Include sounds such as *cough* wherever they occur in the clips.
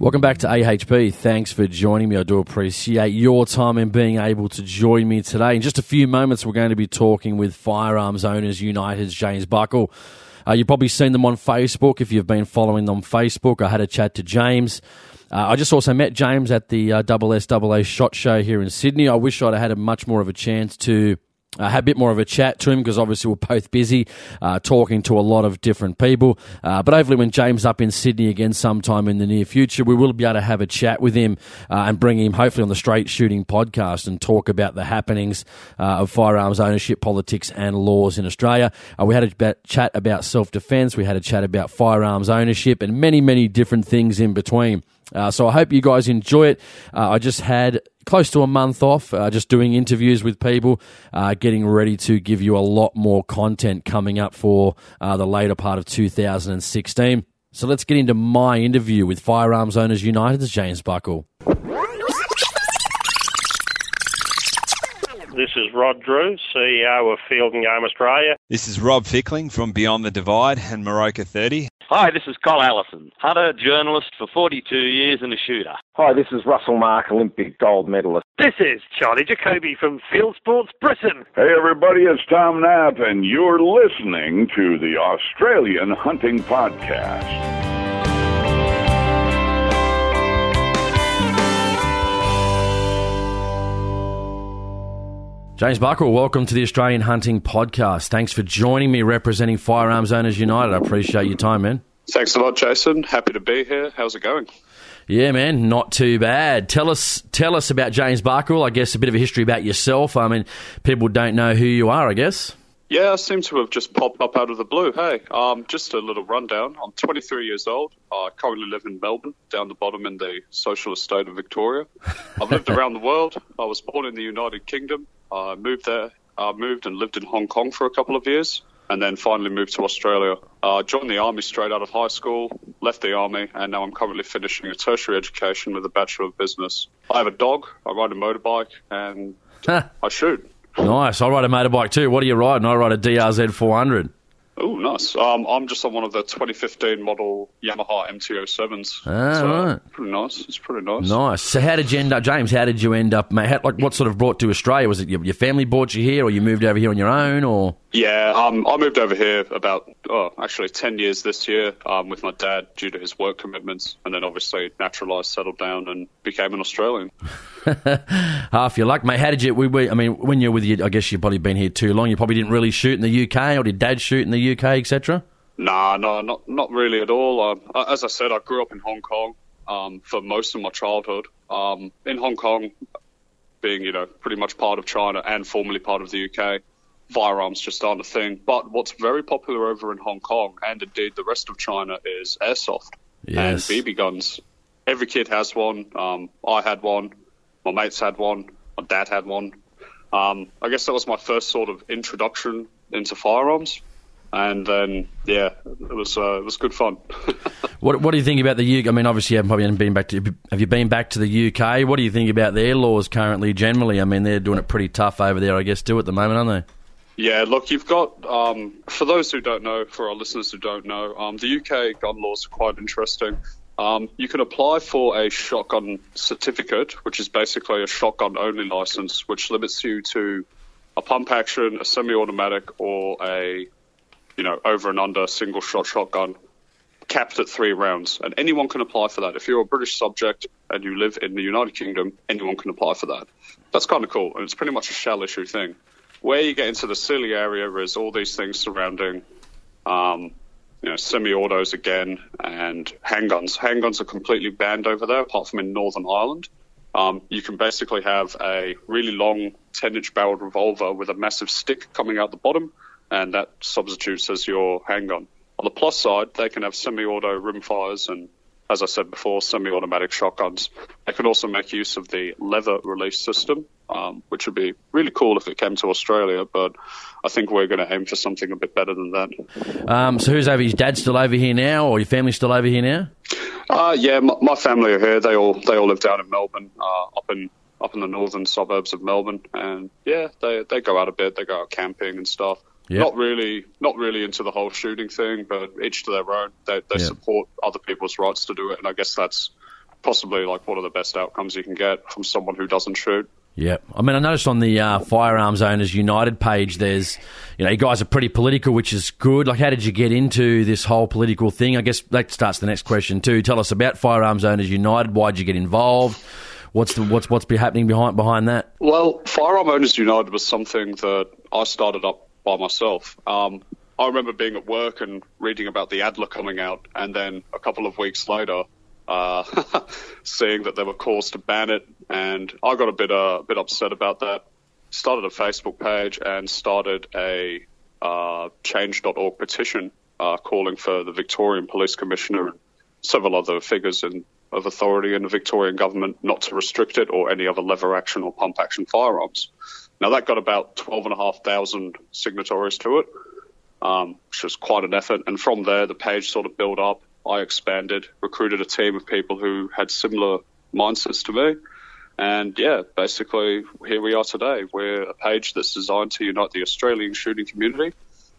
Welcome back to AHP. Thanks for joining me. I do appreciate your time and being able to join me today. In just a few moments, we're going to be talking with Firearms Owners United's James Buckle. Uh, you've probably seen them on Facebook if you've been following them on Facebook. I had a chat to James. Uh, I just also met James at the uh, SSAA SHOT Show here in Sydney. I wish I'd had a much more of a chance to uh, had a bit more of a chat to him because obviously we're both busy uh, talking to a lot of different people. Uh, but hopefully, when James up in Sydney again sometime in the near future, we will be able to have a chat with him uh, and bring him hopefully on the Straight Shooting podcast and talk about the happenings uh, of firearms ownership, politics, and laws in Australia. Uh, we had a chat about self defence. We had a chat about firearms ownership and many, many different things in between. Uh, so I hope you guys enjoy it. Uh, I just had close to a month off, uh, just doing interviews with people, uh, getting ready to give you a lot more content coming up for uh, the later part of 2016. So let's get into my interview with Firearms Owners United's James Buckle. This is Rod Drew, CEO of Field and Game Australia. This is Rob Fickling from Beyond the Divide and Moroka 30. Hi, this is Col Allison, hunter, journalist for 42 years and a shooter. Hi, this is Russell Mark, Olympic gold medalist. This is Charlie Jacoby from Field Sports Britain. Hey everybody, it's Tom Knapp and you're listening to the Australian Hunting Podcast. James Buckle, welcome to the Australian Hunting Podcast. Thanks for joining me representing Firearms Owners United. I appreciate your time, man. Thanks a lot, Jason. Happy to be here. How's it going? Yeah, man, not too bad. Tell us, tell us about James Buckle. I guess a bit of a history about yourself. I mean, people don't know who you are. I guess. Yeah, I seem to have just popped up out of the blue. Hey, um, just a little rundown. I'm 23 years old. I currently live in Melbourne, down the bottom in the socialist state of Victoria. I've lived around the world. I was born in the United Kingdom. I moved there, I moved and lived in Hong Kong for a couple of years, and then finally moved to Australia. Uh, joined the army straight out of high school, left the army, and now I'm currently finishing a tertiary education with a Bachelor of Business. I have a dog, I ride a motorbike, and I shoot. Nice. I ride a motorbike too. What are you riding? I ride a DRZ 400. Oh, nice. Um, I'm just on one of the 2015 model Yamaha MT-07s. Ah, so, right. Pretty nice. It's pretty nice. Nice. So, how did you end up, James? How did you end up, mate? How, like, what sort of brought to Australia? Was it your, your family brought you here, or you moved over here on your own, or? Yeah, um, I moved over here about, oh, actually 10 years this year um, with my dad due to his work commitments, and then obviously naturalised, settled down, and became an Australian. *laughs* *laughs* Half your luck, mate. How did you? We, we, I mean, when you're with you, I guess you've probably been here too long. You probably didn't really shoot in the UK, or did Dad shoot in the UK, etc. Nah, no, not not really at all. Um, as I said, I grew up in Hong Kong um, for most of my childhood. Um, in Hong Kong, being you know pretty much part of China and formerly part of the UK, firearms just aren't a thing. But what's very popular over in Hong Kong and indeed the rest of China is airsoft yes. and BB guns. Every kid has one. Um, I had one. My mates had one. My dad had one. Um, I guess that was my first sort of introduction into firearms, and then yeah, it was uh, it was good fun. *laughs* what What do you think about the UK? I mean, obviously, you haven't probably been back to. Have you been back to the UK? What do you think about their laws currently? Generally, I mean, they're doing it pretty tough over there, I guess, too, at the moment, aren't they? Yeah, look, you've got, um, for those who don't know, for our listeners who don't know, um, the UK gun laws are quite interesting. Um, you can apply for a shotgun certificate, which is basically a shotgun only license, which limits you to a pump action, a semi automatic, or a, you know, over and under single shot shotgun capped at three rounds. And anyone can apply for that. If you're a British subject and you live in the United Kingdom, anyone can apply for that. That's kind of cool. And it's pretty much a shall issue thing. Where you get into the silly area is all these things surrounding, um, you know, semi-autos again and handguns. Handguns are completely banned over there, apart from in Northern Ireland. Um, you can basically have a really long 10-inch barreled revolver with a massive stick coming out the bottom, and that substitutes as your handgun. On the plus side, they can have semi-auto rimfires and, as I said before, semi-automatic shotguns. They can also make use of the lever release system, um, which would be really cool if it came to Australia. But I think we're going to aim for something a bit better than that. Um, so who's over? Your dad's still over here now, or your family still over here now? Uh, yeah, my, my family are here. They all they all live down in Melbourne, uh, up in up in the northern suburbs of Melbourne, and yeah, they they go out a bit. They go out camping and stuff. Yep. Not really, not really into the whole shooting thing, but each to their own. They they Yep. support other people's rights to do it, and I guess that's possibly like one of the best outcomes you can get from someone who doesn't shoot. Yeah, I mean, I noticed on the uh, Firearms Owners United page, there's, you know, you guys are pretty political, which is good. Like, how did you get into this whole political thing? I guess that starts the next question too. Tell us about Firearms Owners United. Why did you get involved? What's the what's what's be happening behind behind that? Well, Firearm Owners United was something that I started up by myself. Um, I remember being at work and reading about the Adler coming out, and then a couple of weeks later, uh, *laughs* seeing that there were calls to ban it, and I got a bit uh, a bit upset about that. Started a Facebook page and started a uh, Change.org petition uh, calling for the Victorian Police Commissioner and several other figures in, of authority in the Victorian government not to restrict it or any other lever action or pump action firearms. Now that got about 12,500 signatories to it, um, which was quite an effort. And from there, the page sort of built up. I expanded, recruited a team of people who had similar mindsets to me. And yeah, basically, here we are today. We're a page that's designed to unite the Australian shooting community,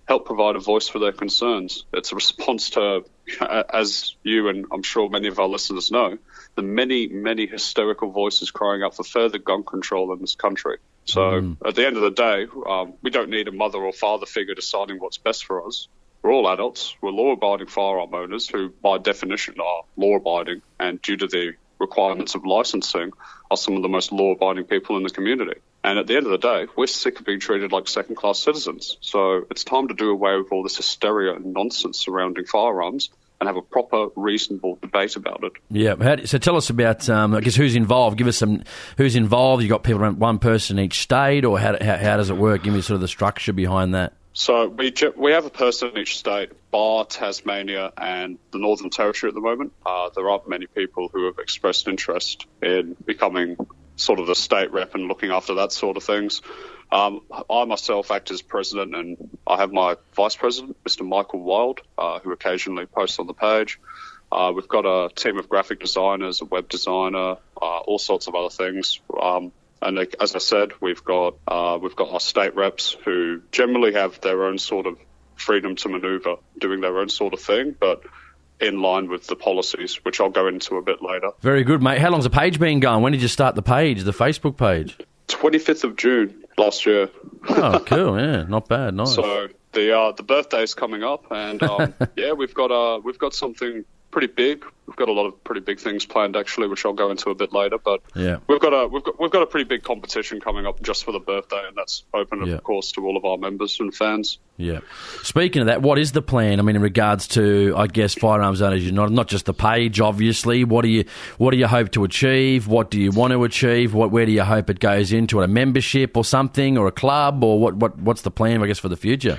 help provide a voice for their concerns. It's a response to, as you and I'm sure many of our listeners know, the many, many hysterical voices crying out for further gun control in this country. So at the end of the day, um, we don't need a mother or father figure deciding what's best for us. We're all adults. We're law-abiding firearm owners who, by definition, are law-abiding, and due to the requirements of licensing, are some of the most law-abiding people in the community. And at the end of the day, we're sick of being treated like second-class citizens. So it's time to do away with all this hysteria and nonsense surrounding firearms and have a proper, reasonable debate about it. Yeah. So tell us about, um, I guess, who's involved. Give us some, who's involved. You've got people, one person in each state, or how, how, how does it work? Give me sort of the structure behind that. So we we have a person in each state, bar Tasmania and the Northern Territory at the moment. Uh, there aren't many people who have expressed interest in becoming sort of the state rep and looking after that sort of things. Um, I myself act as president, and I have my vice president, Mr. Michael Wild, uh, who occasionally posts on the page. Uh, we've got a team of graphic designers, a web designer, uh, all sorts of other things. Um, and as I said, we've got uh, we've got our state reps who generally have their own sort of freedom to manoeuvre, doing their own sort of thing, but in line with the policies, which I'll go into a bit later. Very good, mate. How long's the page been going? When did you start the page, the Facebook page? 25th of June last year. Oh, cool. Yeah, not bad. Nice. So the uh, the birthday's coming up, and um, *laughs* yeah, we've got uh, we've got something pretty big. We've got a lot of pretty big things planned actually, which I'll go into a bit later. But Yeah. we've got a we've got we've got a pretty big competition coming up just for the birthday, and that's open Yeah. of course to all of our members and fans. Yeah. Speaking of that, what is the plan? I mean, in regards to, I guess, firearms owners, you're not not just the page, obviously. What do you what do you hope to achieve? What do you want to achieve? What where do you hope it goes into? A membership or something, or a club, or what? What what's the plan? I guess for the future.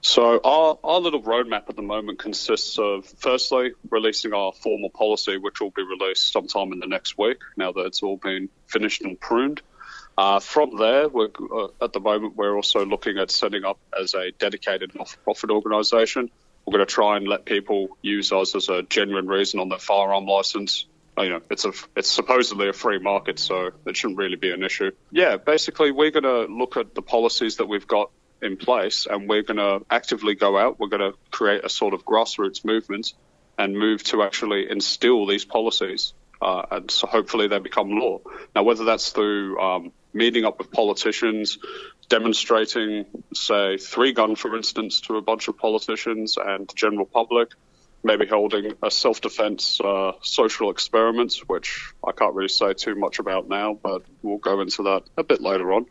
So our, our little roadmap at the moment consists of firstly releasing our formal policy, which will be released sometime in the next week. Now that it's all been finished and pruned. Uh, from there, we're, uh, at the moment, we're also looking at setting up as a dedicated not-for-profit organisation. We're going to try and let people use us as a genuine reason on their firearm license. Uh, You know, it's a it's supposedly a free market, so it shouldn't really be an issue. Yeah, basically, we're going to look at the policies that we've got in place, and we're going to actively go out. We're going to create a sort of grassroots movement and move to actually instill these policies, uh, and so hopefully they become law. Now, whether that's through um, meeting up with politicians, demonstrating, say, three gun, for instance, to a bunch of politicians and the general public, maybe holding a self-defense uh, social experiment, which I can't really say too much about now, but we'll go into that a bit later on.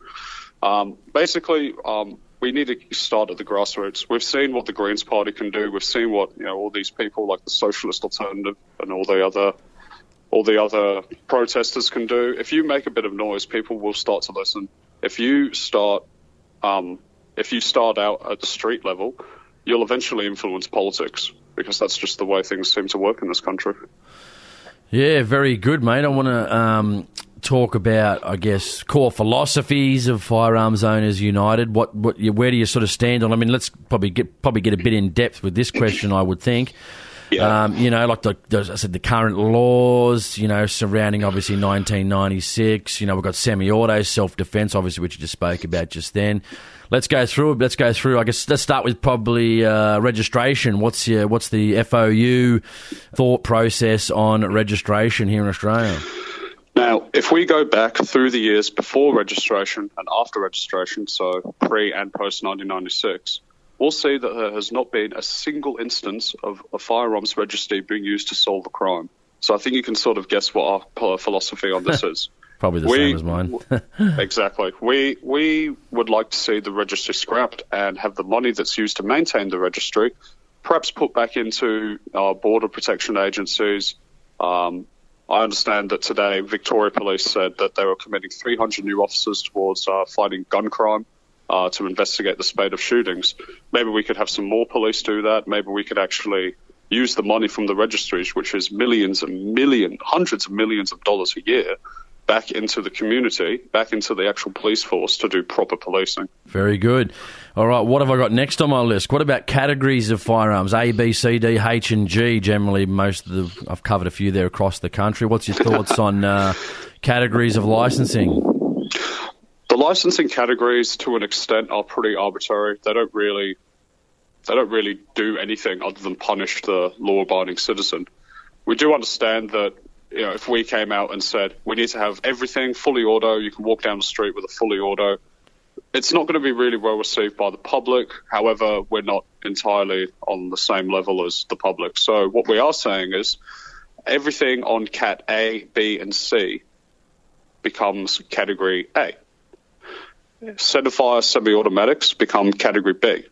Um, basically, um, we need to start at the grassroots. We've seen what the Greens Party can do. We've seen what you know all these people like the Socialist Alternative and all the other all the other protesters can do. If you make a bit of noise, people will start to listen. If you start um, if you start out at the street level, you'll eventually influence politics because that's just the way things seem to work in this country. Yeah, very good, mate. I want to um, talk about, I guess, core philosophies of Firearms Owners United. What, what, where do you sort of stand on? I mean, let's probably get probably get a bit in depth with this question. I would think. Yeah. Um, you know, like the, the, I said, the current laws, you know, surrounding obviously 1996. You know, we've got semi-auto, self-defense, obviously, which you just spoke about just then. Let's go through it. Let's go through. I guess let's start with probably uh, registration. What's your, what's the FOU thought process on registration here in Australia? Now, if we go back through the years before registration and after registration, so pre and post 1996, we'll see that there has not been a single instance of a firearms registry being used to solve a crime. So I think you can sort of guess what our philosophy on this *laughs* is. Probably the We- same as mine. *laughs* exactly. We we would like to see the registry scrapped and have the money that's used to maintain the registry, perhaps put back into our border protection agencies. Um, I understand that today Victoria Police said that they were committing 300 new officers towards uh, fighting gun crime uh, to investigate the spate of shootings. Maybe we could have some more police do that. Maybe we could actually use the money from the registries, which is millions and million, hundreds hundreds of millions of dollars a year, back into the community, back into the actual police force to do proper policing. Very good. All right, what have I got next on my list? What about categories of firearms? A, B, C, D, H, and G. Generally, most of the I've covered a few there across the country. What's your thoughts on uh, categories of licensing? The licensing categories, to an extent, are pretty arbitrary. They don't really, they don't really do anything other than punish the law-abiding citizen. We do understand that, you know, if we came out and said we need to have everything fully auto, you can walk down the street with a fully auto. It's not going to be really well received by the public. However, we're not entirely on the same level as the public. So what we are saying is everything on Cat A, B, and C becomes Category A centerfire semi-automatics become category B.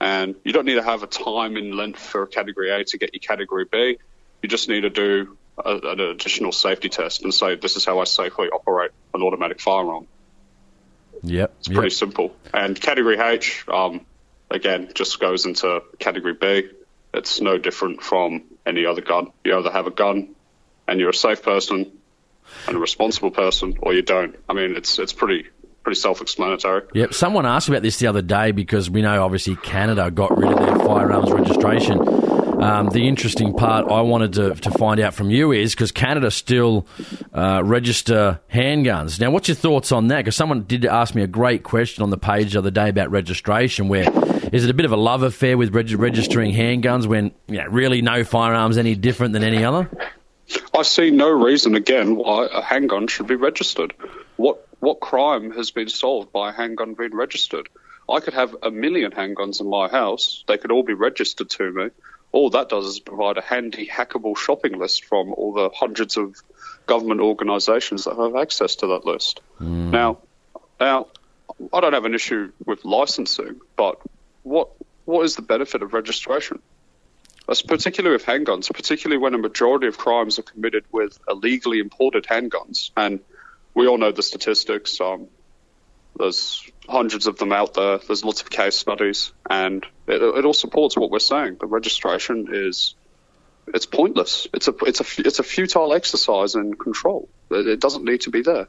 And you don't need to have a time in length for category A to get your category B. You just need to do a, an additional safety test and say, this is how I safely operate an automatic firearm. Yep. It's pretty simple. And category H, um, again, just goes into category B. It's no different from any other gun. You either have a gun and you're a safe person and a responsible person, or you don't. I mean, it's it's pretty pretty self-explanatory. Yep. Someone asked about this the other day because we know obviously Canada got rid of their firearms registration. Um, the interesting part I wanted to, to find out from you is because Canada still uh, register handguns. Now, what's your thoughts on that? Because someone did ask me a great question on the page the other day about registration. Where is it a bit of a love affair with reg- registering handguns when you know, really no firearms any different than any other? I see no reason again why a handgun should be registered. What what crime has been solved by a handgun being registered? I could have a million handguns in my house. They could all be registered to me. All that does is provide a handy hackable shopping list from all the hundreds of government organisations that have access to that list. Now, now, I don't have an issue with licensing, but what what is the benefit of registration? That's particularly with handguns, particularly when a majority of crimes are committed with illegally imported handguns. And we all know the statistics. Um, there's hundreds of them out there. There's lots of case studies, and it, it all supports what we're saying. The registration is it's pointless. It's a it's a it's a futile exercise in control. It, it doesn't need to be there.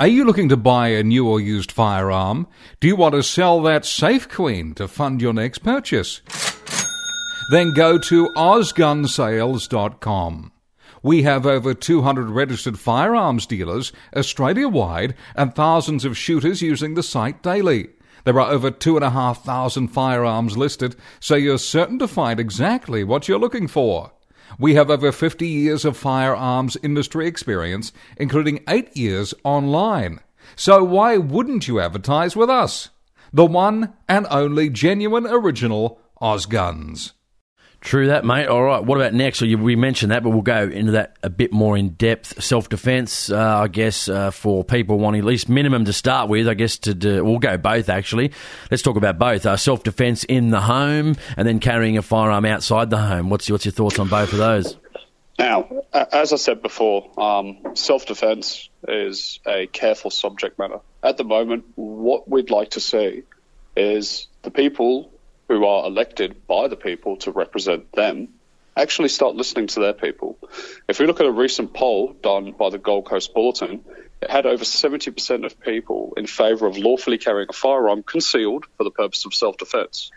Are you looking to buy a new or used firearm? Do you want to sell that Safe Queen to fund your next purchase? Then go to OzGunSales.com. We have over 200 registered firearms dealers Australia wide and thousands of shooters using the site daily. There are over 2,500 firearms listed, so you're certain to find exactly what you're looking for. We have over 50 years of firearms industry experience, including 8 years online. So why wouldn't you advertise with us? The one and only genuine original Ozguns. True that, mate. All right. What about next? So you, we mentioned that, but we'll go into that a bit more in depth. Self defence, uh, I guess, uh, for people wanting at least minimum to start with. I guess to do, we'll go both actually. Let's talk about both. Uh, Self defence in the home and then carrying a firearm outside the home. What's what's your thoughts on both of those? Now, as I said before, um, self defence is a careful subject matter. At the moment, what we'd like to see is the people who are elected by the people to represent them actually start listening to their people. If we look at a recent poll done by the Gold Coast Bulletin, it had over 70% of people in favour of lawfully carrying a firearm concealed for the purpose of self defence.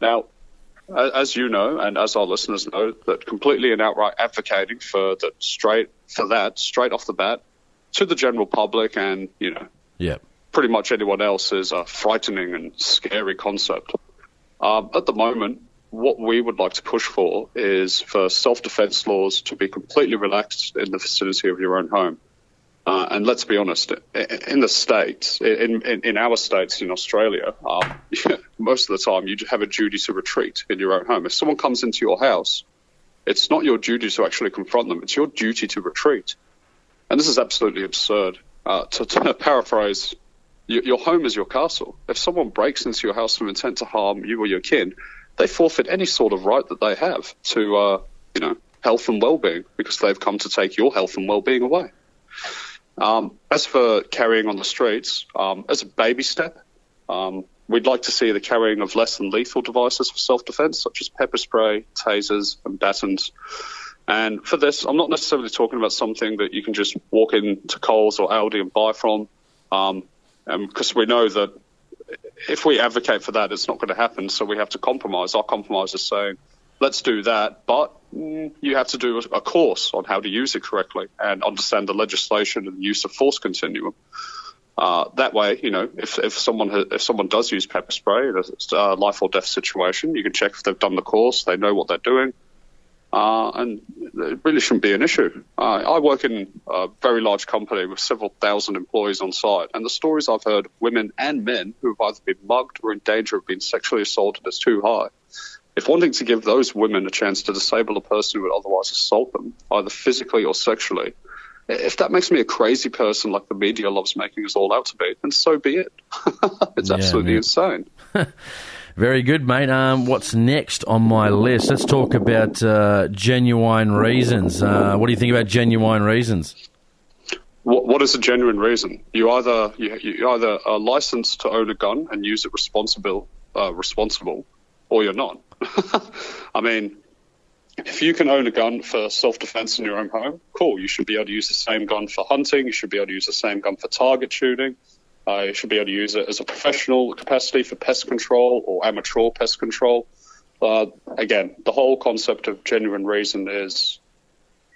Now, as you know, and as our listeners know, that completely and outright advocating for that straight for that straight off the bat to the general public and you know, yeah, pretty much anyone else is a frightening and scary concept. Um, at the moment, what we would like to push for is for self-defense laws to be completely relaxed in the vicinity of your own home. Uh, and let's be honest, in the states, in, in, in our states in Australia, um, *laughs* most of the time you have a duty to retreat in your own home. If someone comes into your house, it's not your duty to actually confront them; it's your duty to retreat. And this is absolutely absurd. Uh, to, to, *laughs* paraphrase, your, home is your castle. If someone breaks into your house with intent to harm you or your kin, they forfeit any sort of right that they have to, uh, you know, health and well-being because they've come to take your health and well-being away. Um, as for carrying on the streets, um, as a baby step, um, we'd like to see the carrying of less than lethal devices for self-defense, such as pepper spray, tasers, and batons. And for this, I'm not necessarily talking about something that you can just walk into Coles or Aldi and buy from, because um, we know that if we advocate for that, it's not going to happen. So we have to compromise. Our compromise is saying let's do that, but mm, you have to do a course on how to use it correctly and understand the legislation and the use of force continuum. Uh, that way, you know, if, if someone if someone does use pepper spray in a life or death situation, you can check if they've done the course, they know what they're doing, uh, and it really shouldn't be an issue. Uh, I work in a very large company with several thousand employees on site, and the stories I've heard, women and men who have either been mugged or in danger of being sexually assaulted, is too high. If wanting to give those women a chance to disable a person who would otherwise assault them, either physically or sexually, if that makes me a crazy person like the media loves making us all out to be, then so be it. *laughs* it's yeah, absolutely man. insane. *laughs* Very good, mate. Um, what's next on my list? Let's talk about uh, genuine reasons. Uh, what do you think about genuine reasons? What, what is a genuine reason? You either you, you either are licensed to own a gun and use it responsible, uh, responsible, or you're not. *laughs* I mean, if you can own a gun for self-defense in your own home, cool. You should be able to use the same gun for hunting. You should be able to use the same gun for target shooting. You should be able to use it as a professional capacity for pest control or amateur pest control. Uh, again, the whole concept of genuine reason is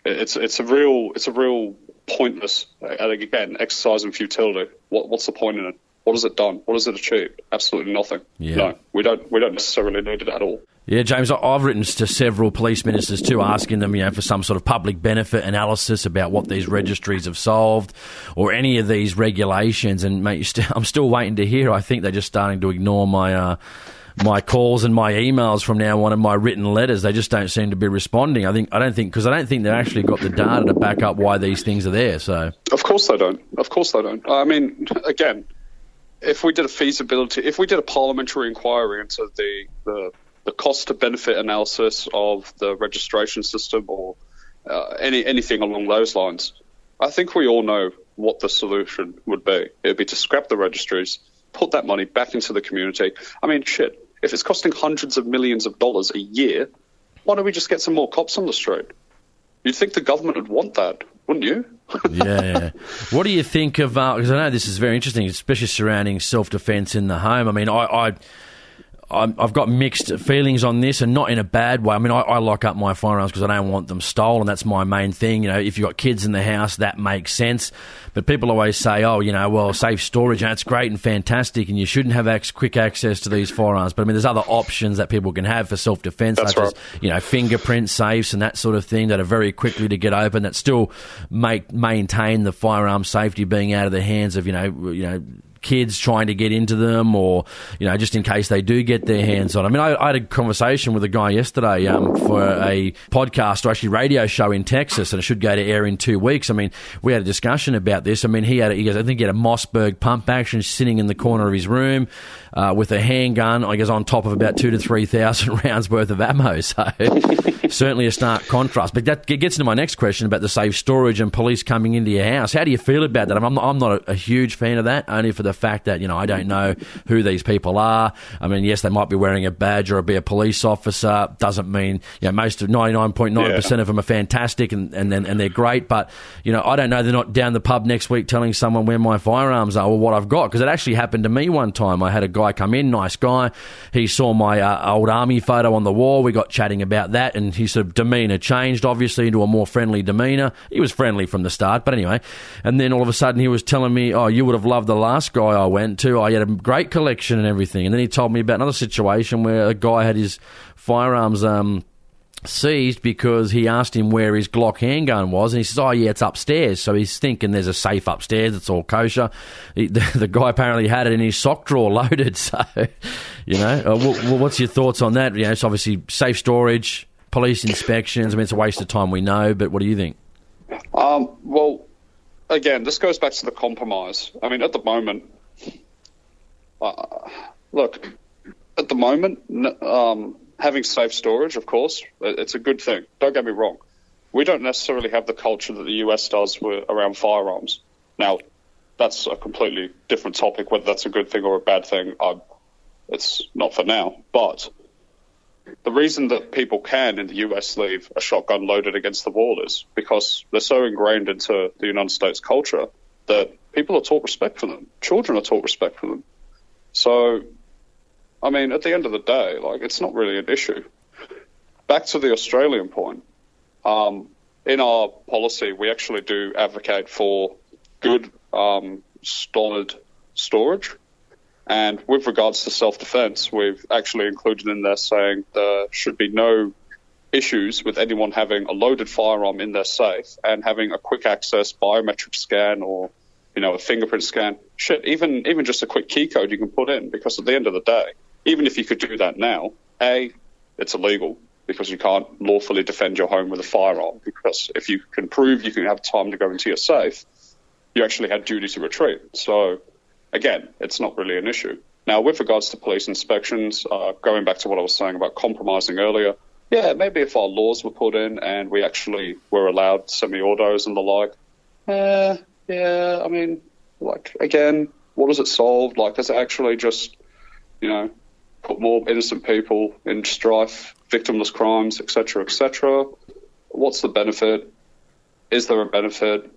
it's it's a real it's a real pointless again exercise in futility. What what's the point in it? What has it done? What has it achieved? Absolutely nothing. Yeah. No, we don't we don't necessarily need it at all. Yeah, James, I've written to several police ministers too, asking them, you know, for some sort of public benefit analysis about what these registries have solved, or any of these regulations. And mate, *laughs* I'm still waiting to hear. I think they're just starting to ignore my. Uh, my calls and my emails from now on and my written letters they just don't seem to be responding i think i don't think because i don't think they've actually got the data to back up why these things are there so of course they don't of course they don't i mean again if we did a feasibility if we did a parliamentary inquiry into the the the cost to benefit analysis of the registration system or uh, any anything along those lines, I think we all know what the solution would be. It would be to scrap the registries, put that money back into the community. I mean, shit, if it's costing hundreds of millions of dollars a year, why don't we just get some more cops on the street? You'd think the government would want that, wouldn't you? *laughs* yeah, yeah. What do you think of? Because uh, I know this is very interesting, especially surrounding self defence in the home. I mean, I, I i have got mixed feelings on this, and not in a bad way. I mean, I, I lock up my firearms because I don't want them stolen. That's my main thing. You know, if you've got kids in the house, that makes sense. But people always say, "Oh, you know, well, safe storage, and it's great and fantastic, and you shouldn't have ac- quick access to these firearms." But I mean, there's other options that people can have for self defence, such right. as you know, fingerprint safes and that sort of thing that are very quickly to get open. That still make maintain the firearm safety being out of the hands of you know, you know kids trying to get into them, or you know, just in case they do get their hands on. I mean, I, I had a conversation with a guy yesterday um, for a podcast or actually radio show in Texas, and it should go to air in two weeks. I mean, we had a discussion about this. I mean, he had, a, he goes, I think he had a Mossberg pump action sitting in the corner of his room uh, with a handgun, I guess, on top of about two to three thousand *laughs* rounds worth of ammo. *laughs* So certainly a stark contrast. But that gets into my next question about the safe storage and police coming into your house. How do you feel about that? I'm not, I'm not a, a huge fan of that, only for the fact that you know I don't know who these people are. I mean, yes, they might be wearing a badge or be a police officer. Doesn't mean you know most of 99.9 percent of them are fantastic and and and they're great. But you know, I don't know they're not down the pub next week telling someone where my firearms are or what I've got because it actually happened to me one time. I had a guy come in, nice guy. He saw my uh, old army photo on the wall. We got chatting about that, and his sort of demeanour changed obviously into a more friendly demeanour. He was friendly from the start, but anyway. And then all of a sudden he was telling me, "Oh, you would have loved the last guy I went to. I had a great collection and everything." And then he told me about another situation where a guy had his firearms. Um, seized because he asked him where his Glock handgun was, and he says, "Oh yeah, it's upstairs." So he's thinking there's a safe upstairs. It's all kosher. He, *laughs* the, the, guy apparently had it in his sock drawer *laughs* loaded. So, you know, uh, w- what's your thoughts on that? You know, it's obviously safe storage, police inspections. I mean, it's a waste of time. We know, but what do you think? Um, well, again, this goes back to the compromise. I mean, at the moment, uh, look, at the moment, um, having safe storage, of course, it's a good thing. Don't get me wrong. We don't necessarily have the culture that the US does around firearms. Now, that's a completely different topic. Whether that's a good thing or a bad thing, I'm, it's not for now. But the reason that people can in the US leave a shotgun loaded against the wall is because they're so ingrained into the United States culture that people are taught respect for them. Children are taught respect for them. So I mean, at the end of the day, like it's not really an issue. Back to the Australian point, um, in our policy, we actually do advocate for good, um, solid storage. And with regards to self-defense, we've actually included in there saying there should be no issues with anyone having a loaded firearm in their safe and having a quick access biometric scan or you know a fingerprint scan. Shit, even even just a quick key code you can put in because at the end of the day, even if you could do that now, A, it's illegal because you can't lawfully defend your home with a firearm. Because if you can prove you can have time to go into your safe, you actually had duty to retreat. So, again, it's not really an issue. Now, with regards to police inspections, uh, going back to what I was saying about compromising earlier, yeah, maybe if our laws were put in and we actually were allowed semi-autos and the like, uh, yeah, I mean, like again, what does it solve? Like, does it actually just, you know, put more innocent people in strife, victimless crimes, etc., etc. What's the benefit? Is there a benefit?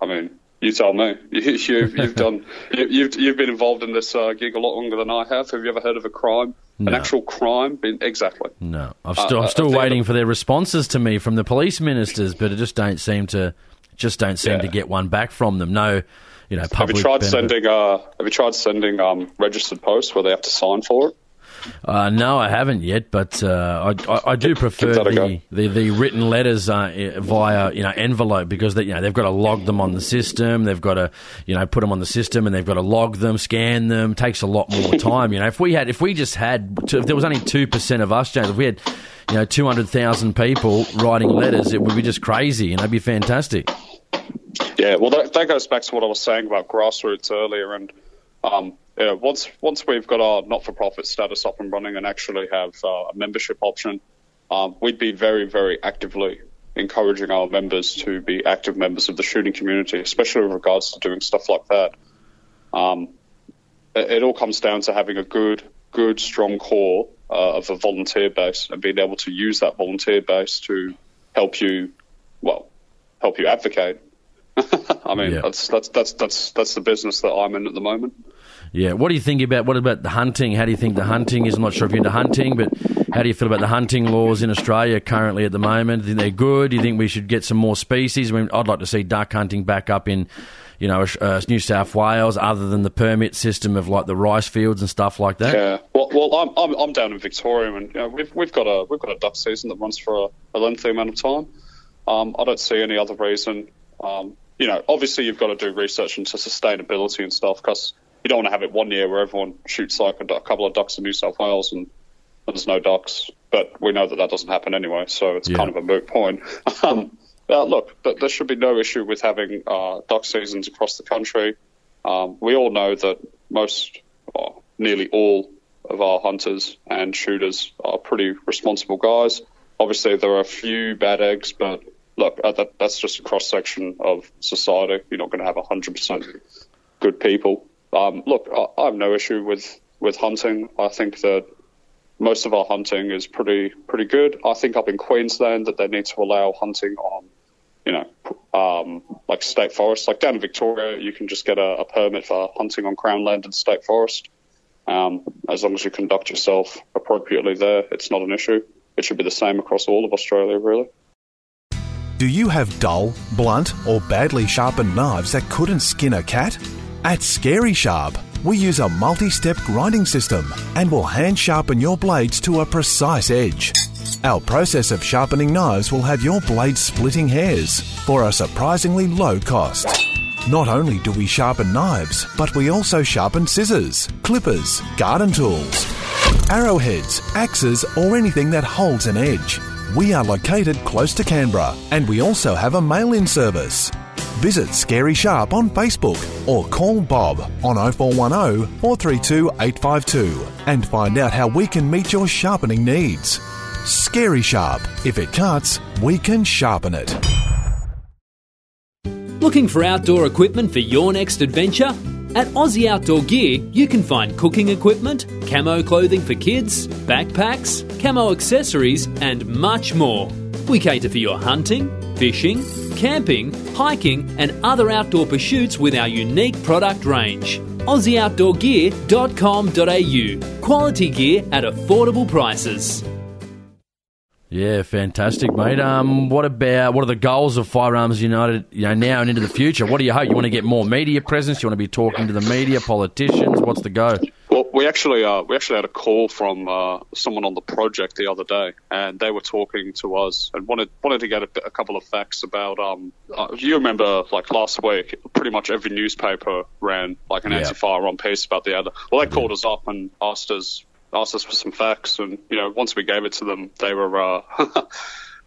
I mean, you tell me. *laughs* You, have *laughs* you, done. You, have you've, you've been involved in this uh, gig a lot longer than I have. Have you ever heard of a crime? No. An actual crime? Been, exactly. No, I'm still, uh, I'm still waiting for their responses to me from the police ministers, but it just don't seem to, just don't seem yeah. to get one back from them. No, you know, Have you tried benefit. sending? Uh, have you tried sending um, registered posts where they have to sign for it? Uh, no, I haven't yet, but uh, I, I, I, do prefer the, the, the, written letters uh, via you know envelope because they, you know they've got to log them on the system, they've got to you know put them on the system, and they've got to log them, scan them. It takes a lot more *laughs* time. you know, if we had if we just had if there was only two percent of us, James, if we had you know two hundred thousand people writing letters, it would be just crazy, and that'd be fantastic. Yeah, well, that, that goes back to what I was saying about grassroots earlier, and um, yeah, once once we've got our not-for-profit status up and running and actually have uh, a membership option, um, we'd be very, very actively encouraging our members to be active members of the shooting community, especially with regards to doing stuff like that. Um, it, it, all comes down to having a good, good, strong core uh, of a volunteer base and being able to use that volunteer base to help you, well, help you advocate *laughs* I mean, yeah. that's that's that's that's that's the business that I'm in at the moment. Yeah. What do you think about what about the hunting? How do you think the hunting is? I'm not sure if you're into hunting, but how do you feel about the hunting laws in Australia currently at the moment? Do you think they're good? Do you think we should get some more species? I mean, I'd like to see duck hunting back up in, you know, uh, New South Wales, other than the permit system of like the rice fields and stuff like that. Yeah. Well, well, I'm I'm, I'm down in Victoria, and you know, we've we've got a we've got a duck season that runs for a, a lengthy amount of time. Um, I don't see any other reason um, you know, obviously you've got to do research into sustainability and stuff because you don't want to have it one year where everyone shoots like a, a couple of ducks in New South Wales and there's no ducks. But we know that that doesn't happen anyway, so it's Yeah. kind of a moot point. *laughs* Um, uh, look, th- there should be no issue with having uh, duck seasons across the country. Um, we all know that most, or nearly all, of our hunters and shooters are pretty responsible guys. Obviously, there are a few bad eggs, but look, uh, that, that's just a cross section of society. You're not going to have 100% good people. Um, look, I, I have no issue with, with hunting. I think that most of our hunting is pretty pretty good. I think up in Queensland that they need to allow hunting on, you know, um, like state forests. Like down in Victoria, you can just get a, a permit for hunting on Crown land and state forest. Um, as long as you conduct yourself appropriately there, it's not an issue. It should be the same across all of Australia, really. Do you have dull, blunt, or badly sharpened knives that couldn't skin a cat? At Scary Sharp, we use a multi step grinding system and will hand sharpen your blades to a precise edge. Our process of sharpening knives will have your blade splitting hairs for a surprisingly low cost. Not only do we sharpen knives, but we also sharpen scissors, clippers, garden tools, arrowheads, axes, or anything that holds an edge. We are located close to Canberra and we also have a mail in service. Visit Scary Sharp on Facebook or call Bob on 0410 432 852 and find out how we can meet your sharpening needs. Scary Sharp. If it cuts, we can sharpen it. Looking for outdoor equipment for your next adventure? At Aussie Outdoor Gear, you can find cooking equipment, camo clothing for kids, backpacks, camo accessories, and much more. We cater for your hunting, fishing, camping, hiking, and other outdoor pursuits with our unique product range. AussieOutdoorGear.com.au. Quality gear at affordable prices. Yeah, fantastic, mate. Um, what about what are the goals of Firearms United? You know, now and into the future. What do you hope? You want to get more media presence? You want to be talking to the media, politicians? What's the go? Well, we actually uh, we actually had a call from uh, someone on the project the other day, and they were talking to us and wanted wanted to get a, a couple of facts about. Um, uh, you remember, like last week, pretty much every newspaper ran like an Yeah. anti-firearm piece about the other. Well, they called us up and asked us asked us for some facts, and you know, once we gave it to them, they were. Uh, *laughs*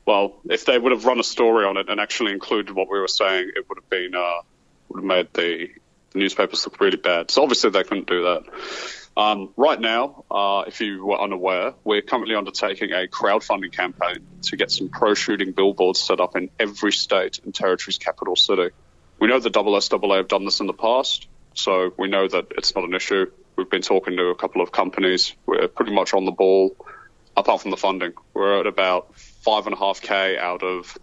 Well, if they would have run a story on it and actually included what we were saying, it would have been uh, would have made the, the newspapers look really bad. So obviously they couldn't do that. Um, right now, uh, if you were unaware, we're currently undertaking a crowdfunding campaign to get some pro shooting billboards set up in every state and territory's capital city. We know the SSAA have done this in the past, so we know that it's not an issue. We've been talking to a couple of companies. We're pretty much on the ball, apart from the funding. We're at about five and a half k out of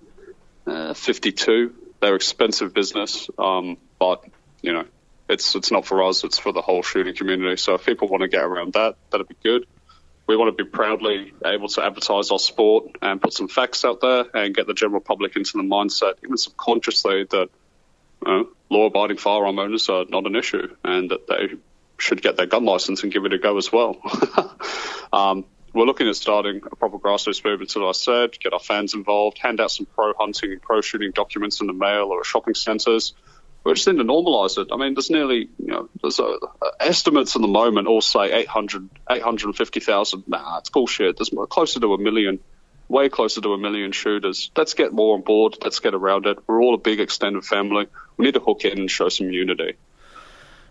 uh, 52. They're expensive business, um, but you know, it's it's not for us. It's for the whole shooting community. So if people want to get around that, that'd be good. We want to be proudly able to advertise our sport and put some facts out there and get the general public into the mindset, even subconsciously, that you know, law-abiding firearm owners are not an issue and that they should get their gun license and give it a go as well. *laughs* um, we're looking at starting a proper grassroots movement, as I said, get our fans involved, hand out some pro hunting and pro shooting documents in the mail or at shopping centres. We're just need to normalise it. I mean, there's nearly, you know, there's uh estimates at the moment all say 800, 850,000. Nah, it's bullshit. There's closer to a million, way closer to a million shooters. Let's get more on board. Let's get around it. We're all a big extended family. We need to hook in and show some unity.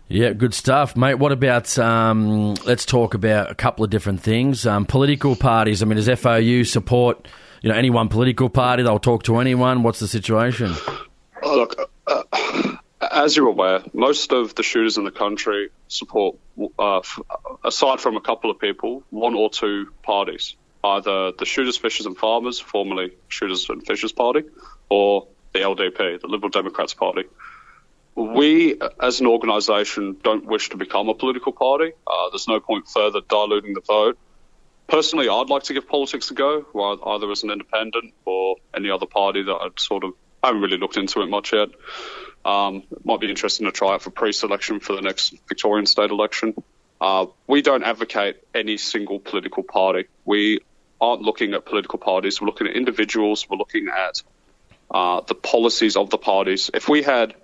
Yeah, good stuff, mate. What about? Um, let's talk about a couple of different things. Um, political parties. I mean, does FOU support? You know, any one political party? They'll talk to anyone. What's the situation? Oh, look, uh, as you're aware, most of the shooters in the country support, uh, f- aside from a couple of people, one or two parties. Either the Shooters, Fishers and Farmers, formerly Shooters and Fishers Party, or the LDP, the Liberal Democrats Party. We, as an organisation, don't wish to become a political party. Uh, there's no point further diluting the vote. Personally, I'd like to give politics a go, either as an independent or any other party that I'd sort of I haven't really looked into it much yet. Um, it might be interesting to try it for pre-selection for the next Victorian state election. Uh, we don't advocate any single political party. We aren't looking at political parties. We're looking at individuals. We're looking at uh, the policies of the parties. If we had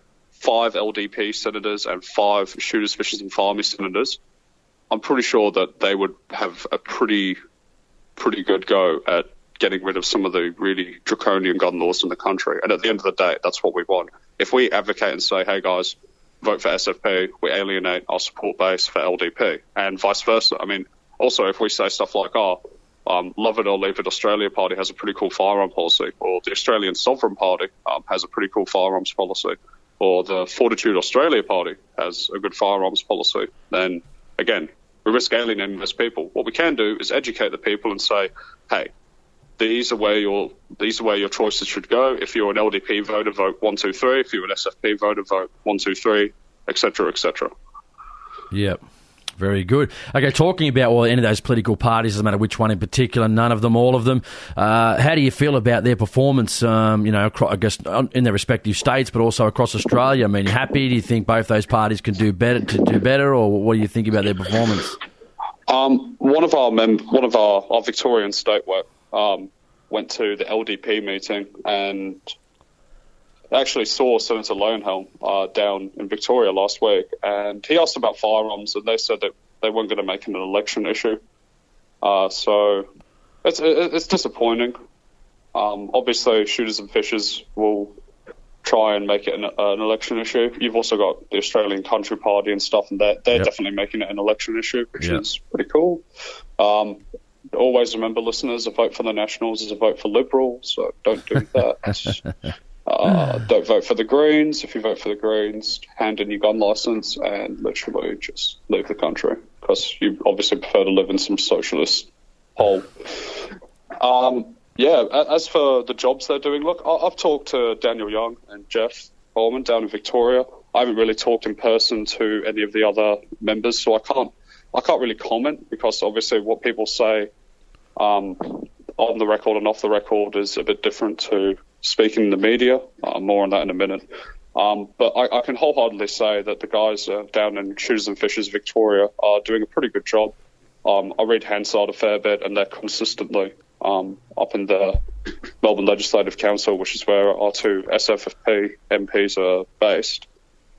five LDP senators and five shooters, fishers, and farmers senators, I'm pretty sure that they would have a pretty, pretty good go at getting rid of some of the really draconian gun laws in the country. And at the end of the day, that's what we want. If we advocate and say, hey guys, vote for SFP, we alienate our support base for LDP, and vice versa. I mean, also if we say stuff like, oh, um, Love It or Leave It Australia Party has a pretty cool firearm policy, or the Australian Sovereign Party um, has a pretty cool firearms policy, or the Fortitude Australia Party has a good firearms policy, then again, we risk alienating those people. What we can do is educate the people and say, hey, these are where your these are where your choices should go. If you're an LDP voter, vote one, two, three. If you're an SFP voter, vote one, two, three, etc., etc. Yep. Very good. Okay, talking about well, any of those political parties, doesn't matter which one in particular, none of them, all of them. Uh, how do you feel about their performance? Um, you know, across, I guess in their respective states, but also across Australia. I mean, happy? Do you think both those parties can do better to do better, or what do you think about their performance? Um, one of our mem- one of our, our Victorian state work um, went to the LDP meeting and actually saw Senator Leyonhjelm uh, down in Victoria last week, and he asked about firearms, and they said that they weren't going to make it an election issue. Uh, so it's it's disappointing. Um, obviously, shooters and fishers will try and make it an, an, election issue. You've also got the Australian Country Party and stuff, and they're, they're yep. definitely making it an election issue, which yep. is pretty cool. Um, always remember, listeners, a vote for the Nationals is a vote for Liberals, so don't do that. *laughs* uh, don't vote for the Greens. If you vote for the Greens, hand in your gun license and literally just leave the country because you obviously prefer to live in some socialist hole. Um, yeah, as for the jobs they're doing, look, I've talked to Daniel Young and Jeff Bourman down in Victoria. I haven't really talked in person to any of the other members, so I can't I can't really comment because obviously what people say um, on the record and off the record is a bit different to speaking in the media. Uh, more on that in a minute. Um, but I, I, can wholeheartedly say that the guys uh, down in Shooters and Fishers Victoria are doing a pretty good job. Um, I read Hansard a fair bit, and they're consistently um, up in the Melbourne Legislative Council, which is where our two SFFP MPs are based.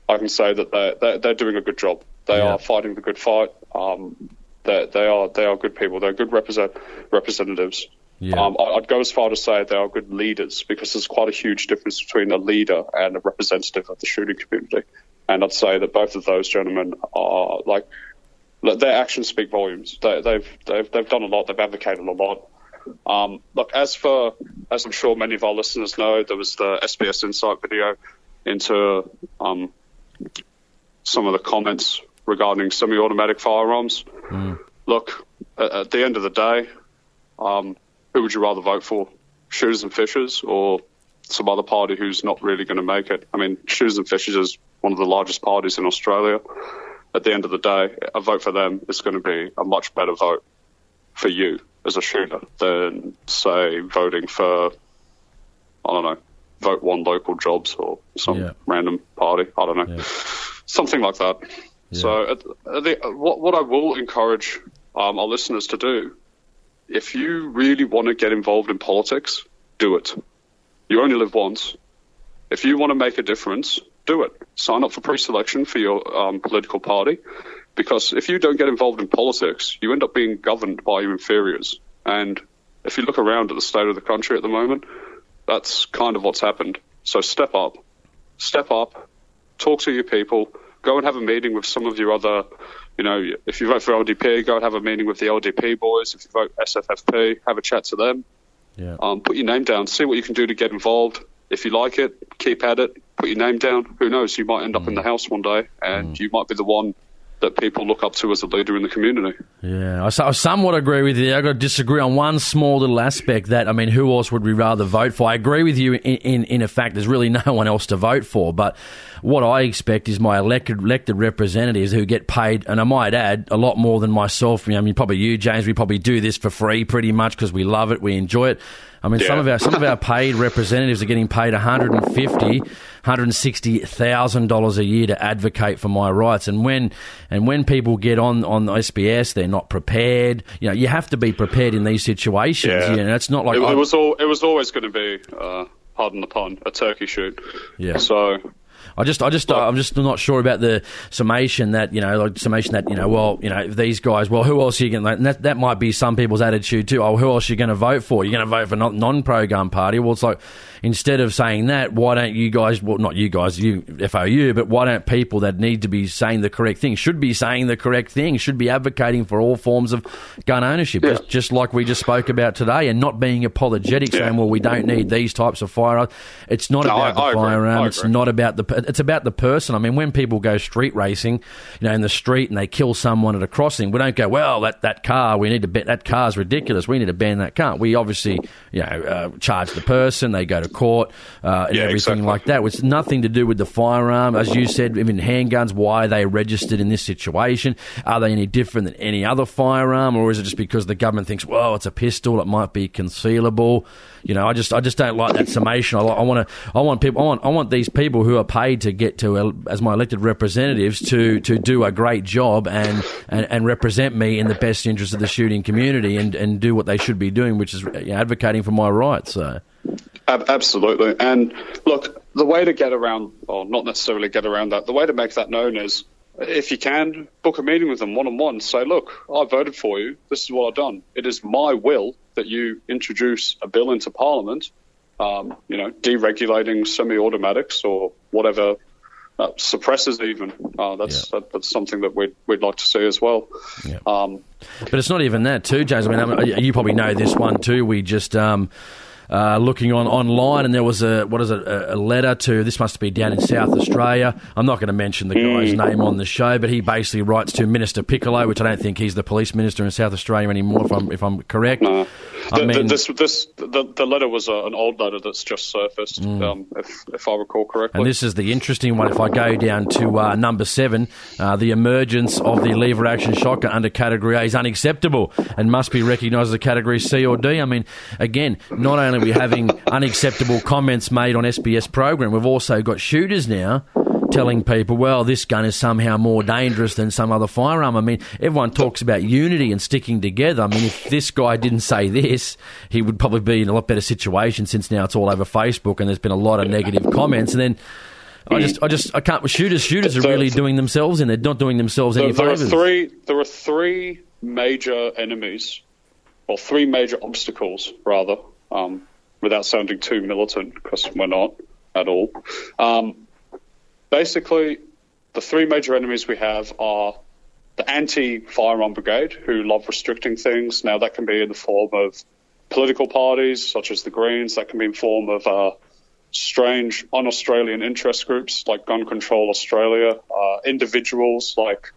I can say that they're, they're, they're doing a good job. They yeah. are fighting the good fight. Um, they, they are they are good people. They're good represent, representatives. Yeah. Um, I'd go as far to say they are good leaders because there's quite a huge difference between a leader and a representative of the shooting community. And I'd say that both of those gentlemen are like their actions speak volumes. They, have they've, they've they've done a lot. They've advocated a lot. Um, look, as for as I'm sure many of our listeners know, there was the SBS Insight video into um, some of the comments regarding semi-automatic firearms. Mm. Look, at, at, the end of the day, um, who would you rather vote for, Shooters and Fishers or some other party who's not really going to make it? I mean, Shooters and Fishers is one of the largest parties in Australia. At the end of the day, a vote for them is going to be a much better vote for you as a shooter than, say, voting for, I don't know, vote one local jobs or some yeah. random party. I don't know. Yeah. Something like that. Yeah. So, at, the, what, what I will encourage um, our listeners to do, if you really want to get involved in politics, do it. You only live once. If you want to make a difference, do it. Sign up for pre-selection for your um, political party, because if you don't get involved in politics, you end up being governed by your inferiors. And if you look around at the state of the country at the moment, that's kind of what's happened. So step up, step up, talk to your people go and have a meeting with some of your other, you know, if you vote for LDP, go and have a meeting with the LDP boys. If you vote SFFP, have a chat to them. Yeah. Um, put your name down, see what you can do to get involved. If you like it, keep at it. Put your name down. Who knows? You might end up mm. in the House one day, and mm. you might be the one that people look up to as a leader in the community. Yeah, I, somewhat agree with you. I've got to disagree on one small little aspect that, I mean, who else would we rather vote for? I agree with you in, in, in effect, there's really *laughs* no one else to vote for, but what I expect is my elected, elected representatives who get paid, and I might add, a lot more than myself. I mean, probably you, James, we probably do this for free pretty much because we love it, we enjoy it. I mean, yeah. some of our some of our paid representatives are getting paid 150, 160 thousand dollars a year to advocate for my rights. And when and when people get on on SBS, they're not prepared. You know, you have to be prepared in these situations. Yeah. You know, it's not like it, it was all. It was always going to be. Uh, pardon the pun, a turkey shoot. Yeah. So I just, I just, uh, I'm just not sure about the summation that you know, like summation that you know, well, you know, these guys. Well, who else are you going? to that that might be some people's attitude too. Oh, who else are you going to vote for? You're going to vote for non- non-pro gun party. Well, it's like instead of saying that, why don't you guys? Well, not you guys, you FOU, but why don't people that need to be saying the correct thing should be saying the correct thing? Should be advocating for all forms of gun ownership, just, just like we just spoke about today, and not being apologetic, saying, well, we don't need these types of firearms. It's not No, about I- the firearm. It's not about the. It's about the person. I mean, when people go street racing, you know, in the street and they kill someone at a crossing, we don't go, well, that, that car, we need to bet that car's ridiculous. We need to ban that car. We obviously, you know, uh, charge the person. They go to court uh, and Yeah, everything exactly. like that. It's nothing to do with the firearm, as you said. Even handguns, why are they registered in this situation? Are they any different than any other firearm, or is it just because the government thinks, well, it's a pistol, it might be concealable? You know, I just, I just don't like that summation. I, I want to, I want people, I want, I want these people who are paid to get to as my elected representatives to to do a great job and, and, and represent me in the best interest of the shooting community and, and do what they should be doing, which is advocating for my rights. So. Ab- absolutely. And look, the way to get around, or not necessarily get around that, the way to make that known is if you can, book a meeting with them one on one. Say, look, I voted for you. This is what I've done. It is my will that you introduce a bill into Parliament, um, you know, deregulating semi automatics or whatever. Uh, suppressors even uh, that's that, that's something that we'd we'd like to see as well. Um, But it's not even that, too, James. I mean, I mean, you probably know this one too. We just um, uh, looking on online, and there was a what is it? A, a letter to this must be down in South Australia. I'm not going to mention the guy's name on the show, but he basically writes to Minister Piccolo, which I don't think he's the police minister in South Australia anymore, if I'm if I'm correct. I The- the- mean, this this the, the letter was uh, an old letter that's just surfaced, um, if if I recall correctly. And this is the interesting one. If I go down to uh, number seven, uh, the emergence of the lever action shotgun under Category A is unacceptable and must be recognised as a Category C or D. I mean, again, not only are we having unacceptable comments made on SBS program, we've also got shooters now telling people, well, this gun is somehow more dangerous than some other firearm. I mean, everyone talks about unity and sticking together. I mean, if this guy didn't say this, he would probably be in a lot better situation since now it's all over Facebook and there's been a lot of negative comments. And then I just, I just, I can't. Shooters, shooters are So- really doing themselves and They're not doing themselves any there, there are three. There are three major enemies, or three major obstacles, rather, um, without sounding too militant, because we're not at all. Um, basically, the three major enemies we have are the anti-firearm brigade, who love restricting things. Now, that can be in the form of political parties, such as the Greens. That can be in form of uh, strange un-Australian interest groups like Gun Control Australia, uh, individuals like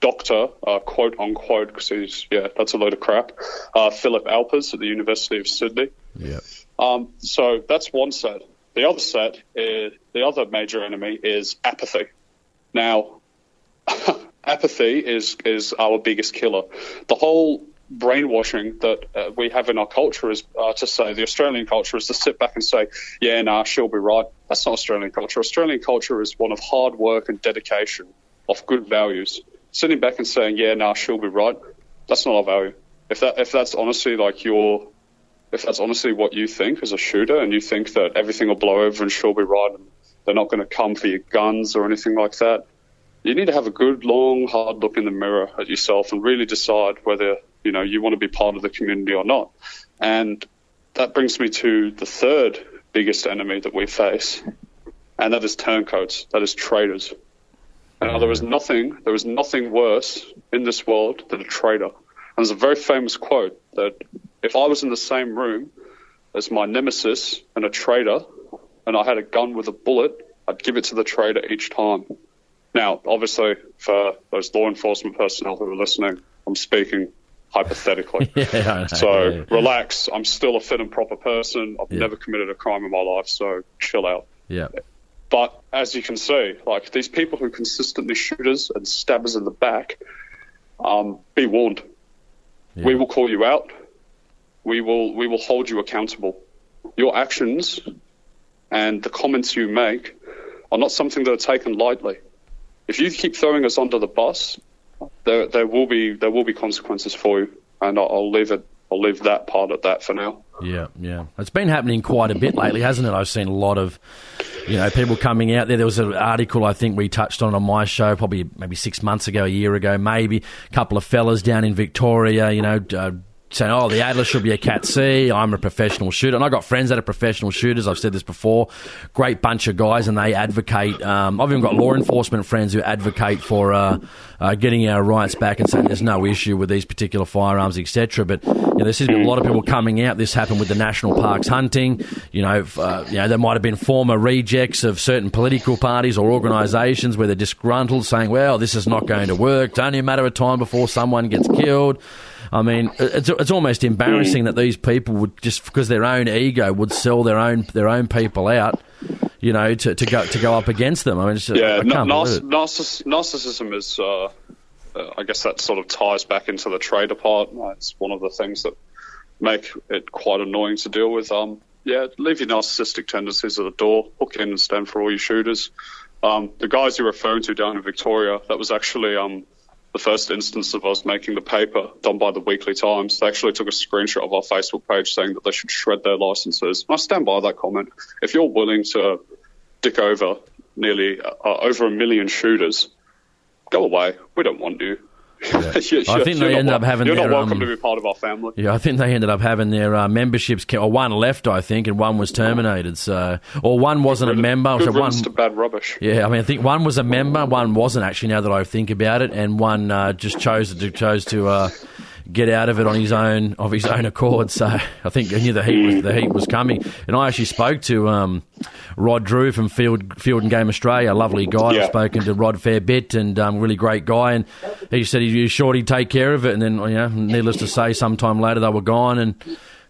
Doctor, uh, quote unquote, because he's yeah, that's a load of crap. Uh, Philip Alpers at the University of Sydney. Yeah. Um, so that's one set. The other set, is, the other major enemy is apathy. Now, *laughs* apathy is is our biggest killer. The whole brainwashing that uh, we have in our culture is uh, to say the Australian culture is to sit back and say, "Yeah, nah, she'll be right." That's not Australian culture. Australian culture is one of hard work and dedication, of good values. Sitting back and saying, "Yeah, nah, she'll be right," that's not our value. If that if that's honestly like your if that's honestly what you think as a shooter, and you think that everything will blow over and she'll be right, and they're not going to come for your guns or anything like that, you need to have a good, long, hard look in the mirror at yourself and really decide whether you know you want to be part of the community or not. And that brings me to the third biggest enemy that we face, and that is turncoats. That is traitors. Now, there is nothing, there is nothing worse in this world than a traitor. And there's a very famous quote that if I was in the same room as my nemesis and a traitor, and I had a gun with a bullet, I'd give it to the traitor each time. Now, obviously, for those law enforcement personnel who are listening, I'm speaking hypothetically. *laughs* Yeah, so yeah. relax. I'm still a fit and proper person. I've never committed a crime in my life, so chill out. Yeah. But as you can see, like these people who consistently shoot us and stab us in the back, um, be warned. We will call you out. We will we will hold you accountable. Your actions and the comments you make are not something that are taken lightly. If you keep throwing us under the bus, there there will be there will be consequences for you, and I'll, I'll leave it I'll leave that part at that for now. Yeah, yeah. It's been happening quite a bit lately, hasn't it? I've seen a lot of, you know, people coming out there. There was an article I think we touched on on my show probably maybe six months ago, a year ago, maybe. A couple of fellas down in Victoria, you know, uh, saying, "Oh, the Adler should be a Cat C. I'm a professional shooter." And I've got friends that are professional shooters. I've said this before. Great bunch of guys, and they advocate. Um, I've even got law enforcement friends who advocate for uh, uh, getting our rights back and saying there's no issue with these particular firearms, etc. But you know, there's been a lot of people coming out. This happened with the national parks hunting. You know, uh, you know, there might have been former rejects of certain political parties or organisations where they're disgruntled, saying, "Well, this is not going to work. It's only a matter of time before someone gets killed." I mean, it's, it's almost embarrassing that these people would just because their own ego would sell their own their own people out, you know, to, to go to go up against them. I mean, it's just, yeah, I narciss- narcissism is, uh, uh, I guess that sort of ties back into the trader part. It's one of the things that make it quite annoying to deal with. Um, yeah, leave your narcissistic tendencies at the door, hook in and stand for all your shooters. Um, the guys you're referring to down in Victoria, that was actually um, the first instance of us making the paper done by the Weekly Times. They actually took a screenshot of our Facebook page saying that they should shred their licenses. And I stand by that comment. If you're willing to dick over nearly uh, over a million shooters, go away. We don't want you. You- *laughs* I think they not end up having You're their, not welcome um, to be part of our family. Yeah, I think they ended up having their uh, memberships. Ca- or one left, I think, and one was terminated. So, or one wasn't a member. Good So one, to bad rubbish. yeah, I mean, I think one was a member, one wasn't actually. Now that I think about it, and one uh, just chose to chose to uh, get out of it on his own of his own accord. So I think he knew the heat was the heat was coming. And I actually spoke to um, Rod Drew from Field Field and Game Australia, a lovely guy. Yeah. I've spoken to Rod fair bit, and um, really great guy. And he said he was sure he'd take care of it. And then, you know, needless to say, sometime later they were gone. And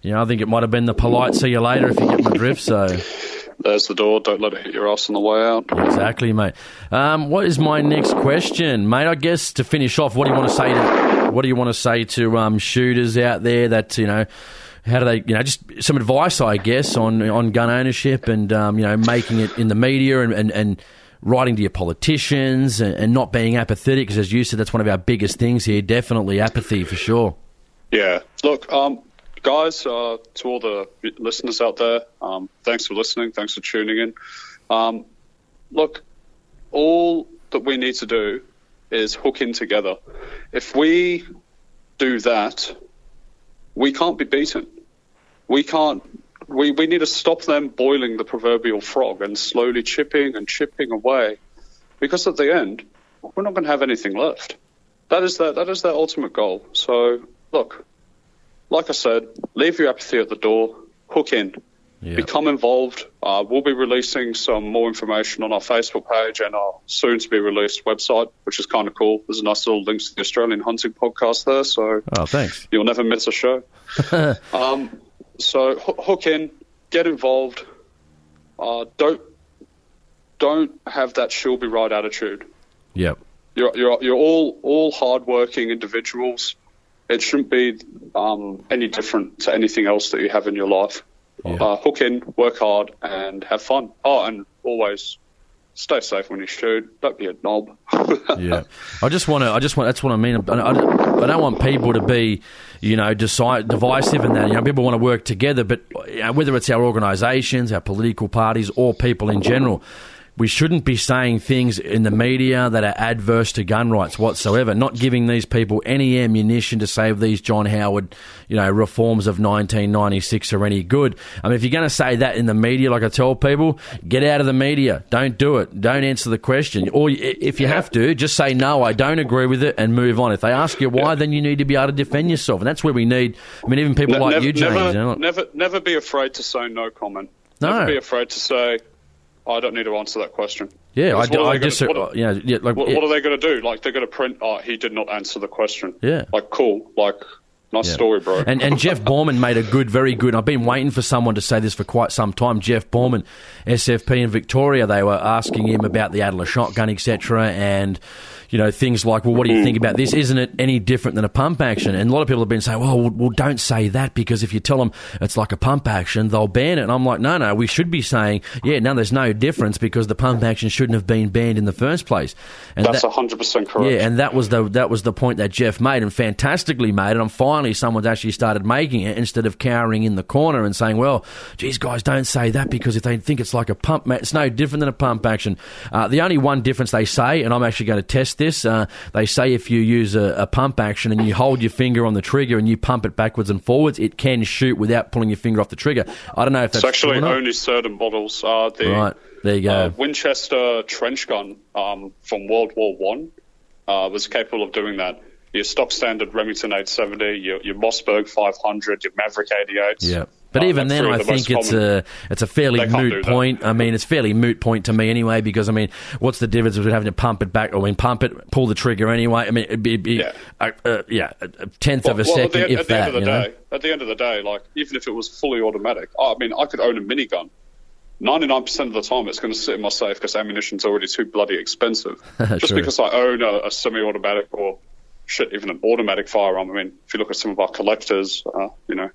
you know, I think it might have been the polite "see you later" if you get my drift. So. There's the door. Don't let it hit your ass on the way out. Exactly, mate. Um, what is my next question, mate? I guess to finish off, what do you want to say to what do you want to say to um, shooters out there that you know? How do they, you know, just some advice, I guess, on on gun ownership and um, you know making it in the media and, and, and writing to your politicians and, and not being apathetic because, as you said, that's one of our biggest things here. Definitely apathy for sure. Yeah. Look, um, guys, uh, to all the listeners out there, um, thanks for listening. Thanks for tuning in. Um, look, all that we need to do is hook in together. If we do that, we can't be beaten. We can't. We, we need to stop them boiling the proverbial frog and slowly chipping and chipping away, because at the end, we're not going to have anything left. That is their, that is their ultimate goal. So, look, like I said, leave your apathy at the door, hook in, become involved. Uh, we'll be releasing some more information on our Facebook page and our soon to be released website, which is kind of cool. There's a nice little link to the Australian Hunting Podcast there, so Oh, thanks. you'll never miss a show. *laughs* um, so ho- hook in, get involved. Uh, don't don't have that she'll be right attitude. Yep. You're you're you're all all hardworking individuals. It shouldn't be um, any different to anything else that you have in your life. Uh, hook in, work hard, and have fun. Oh, and always stay safe when you shoot. Don't be a knob. *laughs* yeah, I just want to. I just want. That's what I mean. I, I, I don't want people to be, you know, decide, divisive and that. You know, people want to work together, but you know, whether it's our organisations, our political parties, or people in general. We shouldn't be saying things in the media that are adverse to gun rights whatsoever. Not giving these people any ammunition to say these John Howard, you know, reforms of 1996 are any good. I mean, if you're going to say that in the media, like I tell people, get out of the media. Don't do it. Don't answer the question. Or if you have to, just say no. I don't agree with it and move on. If they ask you why, then you need to be able to defend yourself, and that's where we need. I mean, even people like never, you, James. Never, you know, never, never be afraid to say no comment. No. Never be afraid to say, I don't need to answer that question. yeah, I, Because what do- I they gonna- just, what- uh, yeah, yeah, like, What, yeah. what are they going to do? Like, they're going to print, oh, he did not answer the question. Yeah. Like, cool. Like, nice Yeah. story, bro. And, and Jeff *laughs* Bourman made a good, very good. I've been waiting for someone to say this for quite some time. Jeff Bourman, SFP in Victoria, they were asking him about the Adler shotgun, etc., and you know things like, well, what do you think about this? Isn't it any different than a pump action? And a lot of people have been saying, well, well, don't say that because if you tell them it's like a pump action, they'll ban it. And I'm like, no, no, we should be saying, yeah, no, there's no difference because the pump action shouldn't have been banned in the first place. And That's that- 100% correct. yeah, and that was the that was the point that Jeff made, and fantastically made. And I'm finally someone's actually started making it instead of cowering in the corner and saying, "Well, geez, guys, don't say that because if they think it's like a pump, it's no different than a pump action." Uh, the only one difference they say, and I'm actually going to test this, uh, they say if you use a, a pump action and you hold your finger on the trigger and you pump it backwards and forwards, it can shoot without pulling your finger off the trigger. I don't know if that's actually true or not. only certain models. Uh, the Right. There you go. uh, Winchester trench gun um, from World War One uh, was capable of doing that. Your stock standard Remington 870, your, your Mossberg 500, your Maverick 88s. Yeah. But uh, even then, I the think it's common. a it's a fairly They can't do moot point. I mean, it's fairly moot point to me anyway because I mean, what's the difference between having to pump it back or I mean, pump it, pull the trigger anyway? I mean, it'd be, it'd be Yeah. a, a, yeah, a tenth of a well, second, at the, if at the that. end of the you know? day, at the end of the day, like even if it was fully automatic, I mean, I could own a minigun. Ninety-nine percent of the time, it's going to sit in my safe because ammunition's already too bloody expensive. *laughs* Just because I own a, a semi-automatic or shit, even an automatic firearm. I mean, if you look at some of our collectors, uh, you know,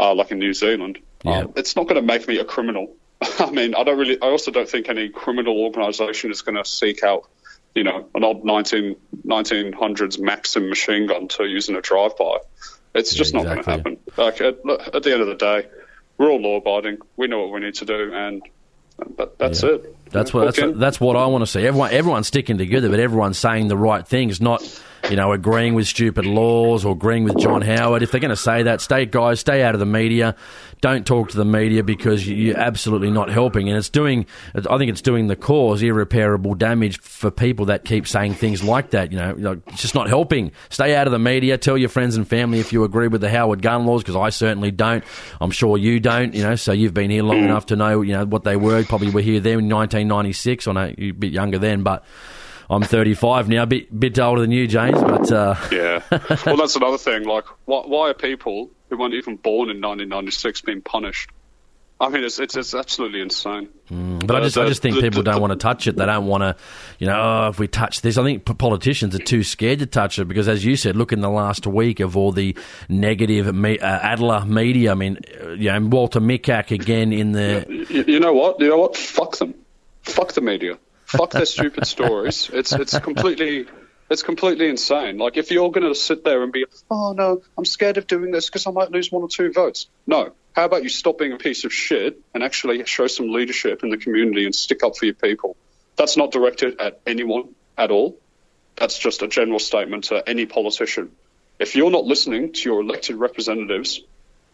uh, like in New Zealand, Yeah. um, it's not going to make me a criminal. *laughs* I mean, I don't really. I also don't think any criminal organisation is going to seek out, you know, an old 19, 1900s Maxim machine gun to use in a drive-by. It's just not going to happen. Like at, at the end of the day, we're all law-abiding. We know what we need to do, and but that's it. That's what that's, in. that's what I want to see. Everyone everyone's sticking together, but everyone's saying the right things, not you know agreeing with stupid laws or agreeing with John Howard. If they're going to say that, stay guys, stay out of the media. Don't talk to the media because you- you're absolutely not helping, and it's doing. I think it's doing the cause irreparable damage for people that keep saying things like that. You know, it's just not helping. Stay out of the media. Tell your friends and family if you agree with the Howard gun laws, because I certainly don't. I'm sure you don't. You know, so you've been here long enough to know you know what they were. Probably were here then in 1996. I know you're a bit younger then, but. I'm 35 now, a bit, bit older than you, James, but uh, *laughs* Yeah. well, that's another thing. Like, why, why are people who weren't even born in 1996 being punished? I mean, it's it's, it's absolutely insane. But I Uh, just, I just think the- people the- don't want to touch it. They don't want to, you know, oh, if we touch this. I think politicians are too scared to touch it because, as you said, look in the last week of all the negative me- uh, Adler media. I mean, you know, Walter Mikac again in the. You, you know what? You know what? Fuck them. Fuck the media. Fuck their stupid stories. It's it's completely it's completely insane. Like if you're going to sit there and be, oh no, I'm scared of doing this because I might lose one or two votes. No. How about you stop being a piece of shit and actually show some leadership in the community and stick up for your people? That's not directed at anyone at all. That's just a general statement to any politician. If you're not listening to your elected representatives,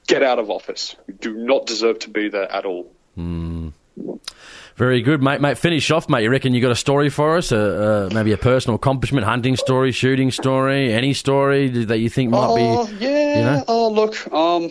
get out of office. You do not deserve to be there at all. Hmm. Very good, mate. Mate, finish off, mate. You reckon you got a story for us? Uh, uh, maybe a personal accomplishment, hunting story, shooting story, any story that you think might Oh, be. yeah. You know? Oh, look. Um,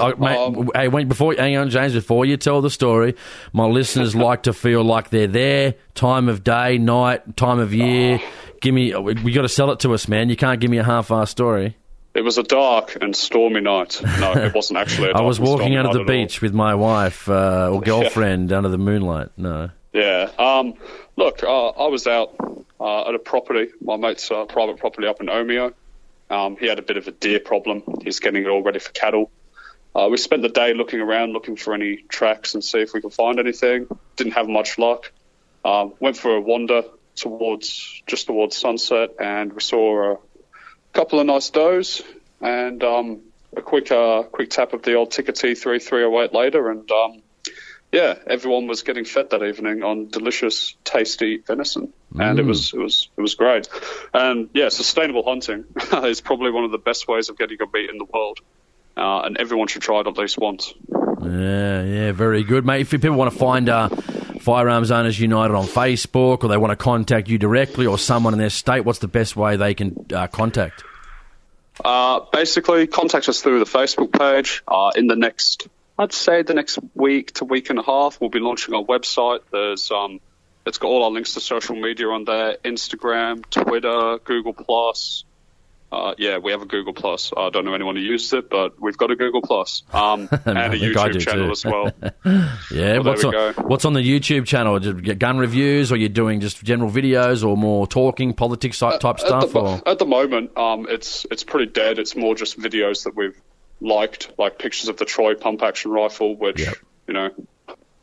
Oh, mate, hey, wait, before hang on, James. Before you tell the story, my listeners *laughs* like to feel like they're there. Time of day, night, time of year. Give me. We got to sell it to us, man. You can't give me a half-assed story. It was a dark and stormy night. No, it *laughs* wasn't actually. A I dark I was walking stormy under the at all. beach with my wife uh, or *laughs* girlfriend under the moonlight. No. Yeah. Um, look, uh, I was out uh, at a property, my mate's uh, private property up in Omeo. Um, he had a bit of a deer problem. He's getting it all ready for cattle. Uh, we spent the day looking around, looking for any tracks and see if we could find anything. Didn't have much luck. Um, went for a wander towards just towards sunset, and we saw a couple of nice does and um, a quick uh, quick tap of the old Tikka T three three oh eight later, and um, yeah, everyone was getting fed that evening on delicious, tasty venison, and it Mm. was it was it was great. And yeah, sustainable hunting *laughs* is probably one of the best ways of getting a meat in the world, uh, and everyone should try it at least once. Yeah, yeah, very good, mate. If people want to find uh, Firearms Owners United on Facebook, or they want to contact you directly, or someone in their state, what's the best way they can uh, contact? Uh, basically, contact us through the Facebook page. Uh, in the next, I'd say the next week to week and a half, we'll be launching our website. There's um, it's got all our links to social media on there: Instagram, Twitter, Google Plus. Uh, yeah, we have a Google Plus. I don't know anyone who used it, but we've got a Google Plus um, *laughs* and a YouTube channel too. as well. *laughs* Yeah, Well, there what's we on go. what's on the YouTube channel? Just get gun reviews, or you're doing just general videos, or more talking politics type type at stuff? the, Or at the moment, um, it's it's pretty dead. It's more just videos that we've liked, like pictures of the Troy pump action rifle, which you know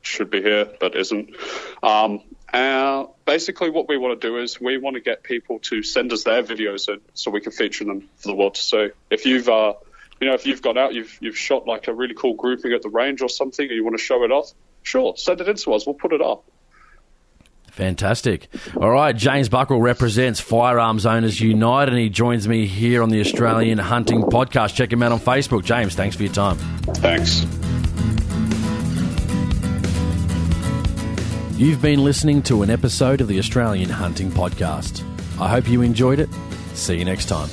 should be here but isn't. Um, Uh, basically, what we want to do is we want to get people to send us their videos in so we can feature them for the world to see. If you've, uh, you know, if you've gone out, you've you've shot like a really cool grouping at the range or something, and you want to show it off, sure, send it in to us. We'll put it up. Fantastic. All right, James Buckle represents Firearms Owners United, and he joins me here on the Australian Hunting Podcast. Check him out on Facebook. James, thanks for your time. Thanks. You've been listening to an episode of the Australian Hunting Podcast. I hope you enjoyed it. See you next time.